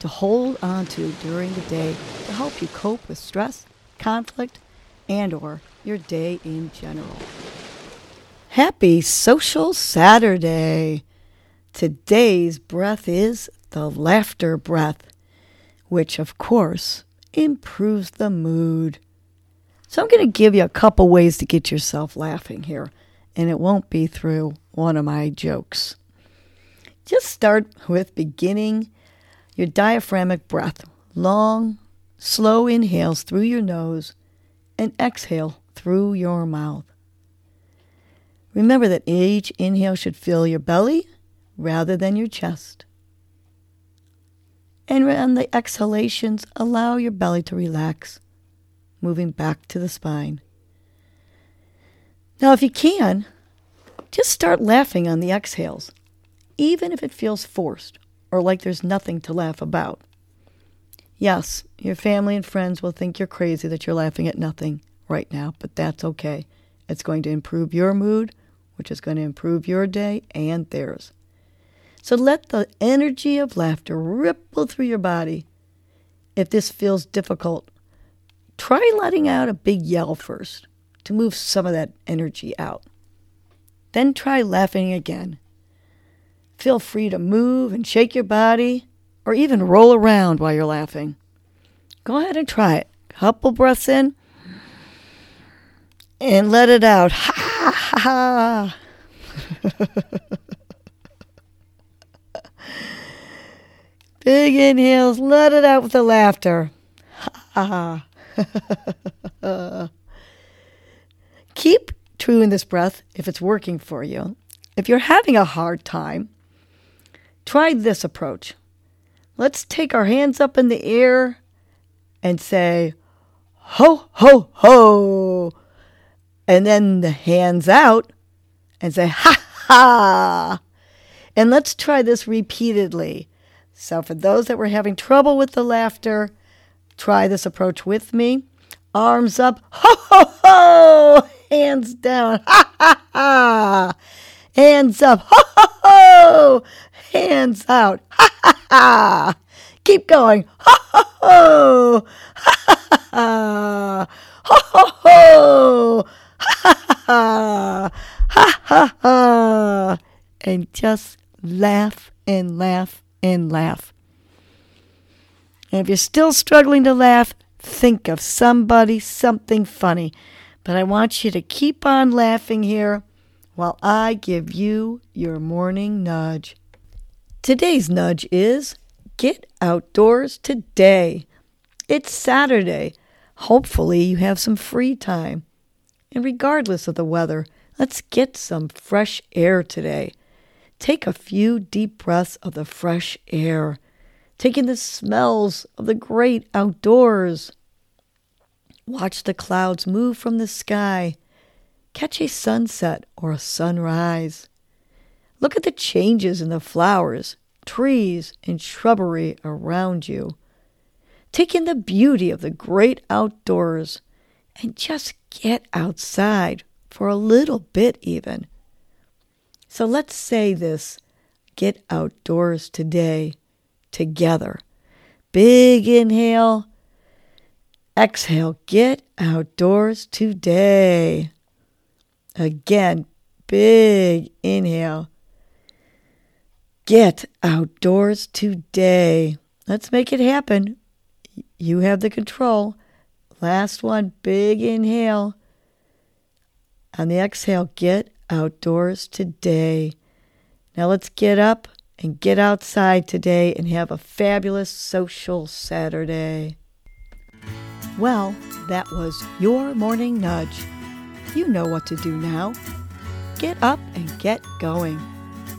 to hold on to during the day to help you cope with stress, conflict, and or your day in general. Happy Social Saturday. Today's breath is the laughter breath, which of course improves the mood. So I'm going to give you a couple ways to get yourself laughing here, and it won't be through one of my jokes. Just start with beginning your diaphragmatic breath. Long, slow inhales through your nose and exhale through your mouth. Remember that each inhale should fill your belly rather than your chest. And on the exhalations, allow your belly to relax, moving back to the spine. Now, if you can, just start laughing on the exhales, even if it feels forced or like there's nothing to laugh about. Yes, your family and friends will think you're crazy that you're laughing at nothing right now, but that's okay. It's going to improve your mood, which is going to improve your day and theirs. So let the energy of laughter ripple through your body. If this feels difficult, try letting out a big yell first to move some of that energy out. Then try laughing again. Feel free to move and shake your body or even roll around while you're laughing. Go ahead and try it. Couple breaths in and let it out. Ha ha ha. Big inhales, let it out with the laughter. Ha ha. Keep true in this breath if it's working for you. If you're having a hard time, try this approach. Let's take our hands up in the air and say, ho, ho, ho. And then the hands out and say, ha, ha. And let's try this repeatedly. So, for those that were having trouble with the laughter, try this approach with me. Arms up, ho, ho, ho. Hands down, ha, ha, ha. Hands up, ho, ho, ho hands out. Ha ha ha! Keep going. Ha ha ho! Ha ha ha! Ho ho ho! Ha ha ha! Ha ha ha! And just laugh and laugh and laugh. And if you're still struggling to laugh, think of somebody, something funny. But I want you to keep on laughing here while I give you your morning nudge. Today's nudge is get outdoors today. It's Saturday. Hopefully, you have some free time. And regardless of the weather, let's get some fresh air today. Take a few deep breaths of the fresh air. Take in the smells of the great outdoors. Watch the clouds move from the sky. Catch a sunset or a sunrise. Look at the changes in the flowers, trees, and shrubbery around you. Take in the beauty of the great outdoors and just get outside for a little bit, even. So let's say this get outdoors today together. Big inhale, exhale, get outdoors today. Again, big inhale Get outdoors today. Let's make it happen. You have the control. Last one, big inhale. On the exhale, get outdoors today. Now let's get up and get outside today and have a fabulous social Saturday. Well, that was your morning nudge. You know what to do now. Get up and get going.